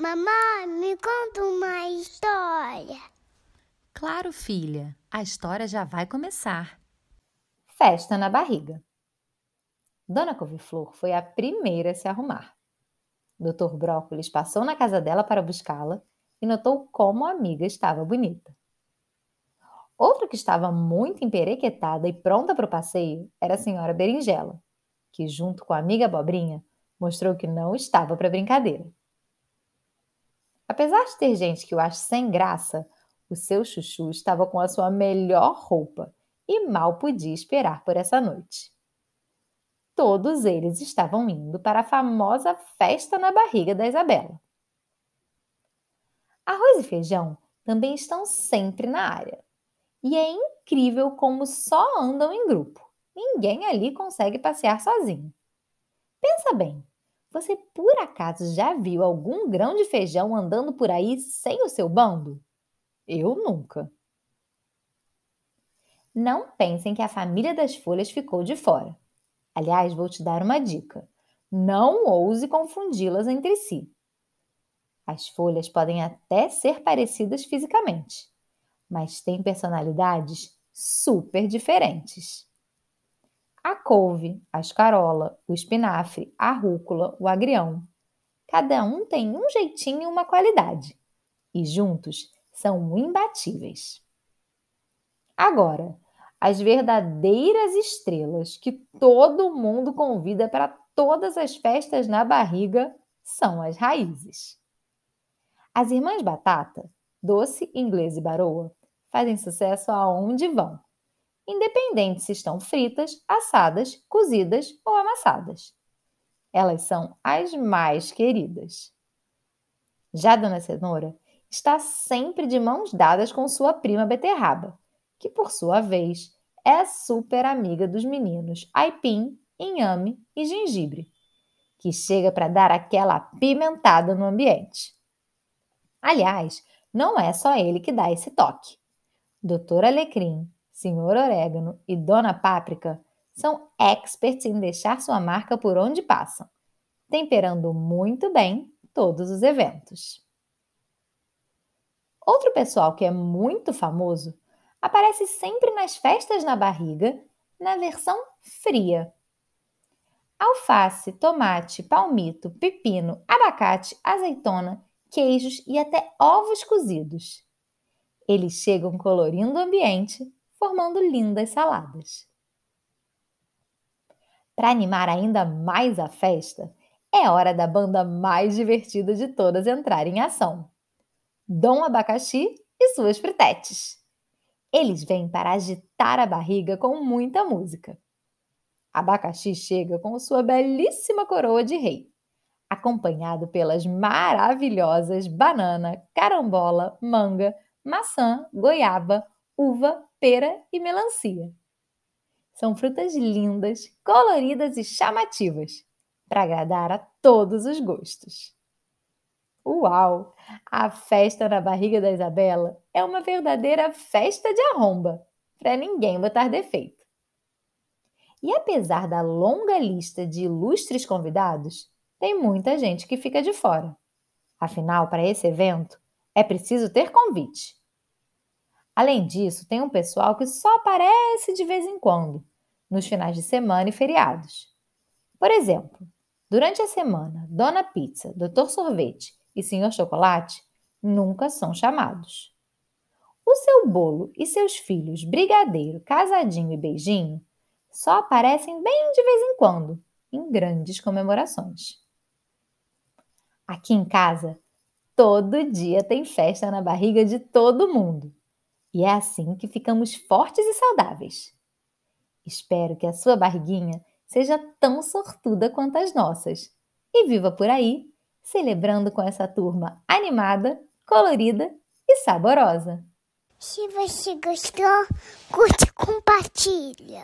Mamãe, me conta uma história. Claro, filha, a história já vai começar. Festa na barriga. Dona Couve-Flor foi a primeira a se arrumar. Dr. Brócolis passou na casa dela para buscá-la e notou como a amiga estava bonita. Outra que estava muito emperequetada e pronta para o passeio era a senhora Berinjela, que, junto com a amiga Abobrinha, mostrou que não estava para brincadeira. Apesar de ter gente que o acha sem graça, o seu chuchu estava com a sua melhor roupa e mal podia esperar por essa noite. Todos eles estavam indo para a famosa festa na barriga da Isabela. Arroz e feijão também estão sempre na área. E é incrível como só andam em grupo. Ninguém ali consegue passear sozinho. Pensa bem, você por acaso já viu algum grão de feijão andando por aí sem o seu bando? Eu nunca. Não pensem que a família das folhas ficou de fora. Aliás, vou te dar uma dica. Não ouse confundi-las entre si. As folhas podem até ser parecidas fisicamente, mas têm personalidades super diferentes. A couve, a escarola, o espinafre, a rúcula, o agrião. Cada um tem um jeitinho e uma qualidade, e juntos são imbatíveis. Agora, as verdadeiras estrelas que todo mundo convida para todas as festas na barriga são as raízes. As irmãs Batata, Doce, Inglês e Baroa fazem sucesso aonde vão independente se estão fritas, assadas, cozidas ou amassadas. Elas são as mais queridas. Já Dona Cenoura está sempre de mãos dadas com sua prima Beterraba, que por sua vez é super amiga dos meninos aipim, inhame e gengibre, que chega para dar aquela pimentada no ambiente. Aliás, não é só ele que dá esse toque. Doutor Alecrim, Senhor Orégano e Dona Páprica são experts em deixar sua marca por onde passam, temperando muito bem todos os eventos. Outro pessoal que é muito famoso aparece sempre nas festas na barriga, na versão fria. Alface, tomate, palmito, pepino, abacate, azeitona, queijos e até ovos cozidos. Eles chegam colorindo o ambiente formando lindas saladas. Para animar ainda mais a festa, é hora da banda mais divertida de todas entrar em ação. Dom Abacaxi e suas fritetes. Eles vêm para agitar a barriga com muita música. Abacaxi chega com sua belíssima coroa de rei, acompanhado pelas maravilhosas banana, carambola, manga, maçã, goiaba, uva, pera e melancia. São frutas lindas, coloridas e chamativas, para agradar a todos os gostos. Uau! A festa na barriga da Isabela é uma verdadeira festa de arromba, para ninguém botar defeito. E apesar da longa lista de ilustres convidados, tem muita gente que fica de fora. Afinal, para esse evento, é preciso ter convite. Além disso, tem um pessoal que só aparece de vez em quando, nos finais de semana e feriados. Por exemplo, durante a semana, Dona Pizza, Doutor Sorvete e Senhor Chocolate nunca são chamados. O seu bolo e seus filhos Brigadeiro, Casadinho e Beijinho só aparecem bem de vez em quando, em grandes comemorações. Aqui em casa, todo dia tem festa na barriga de todo mundo. E é assim que ficamos fortes e saudáveis. Espero que a sua barriguinha seja tão sortuda quanto as nossas e viva por aí, celebrando com essa turma animada, colorida e saborosa. Se você gostou, curte e compartilha.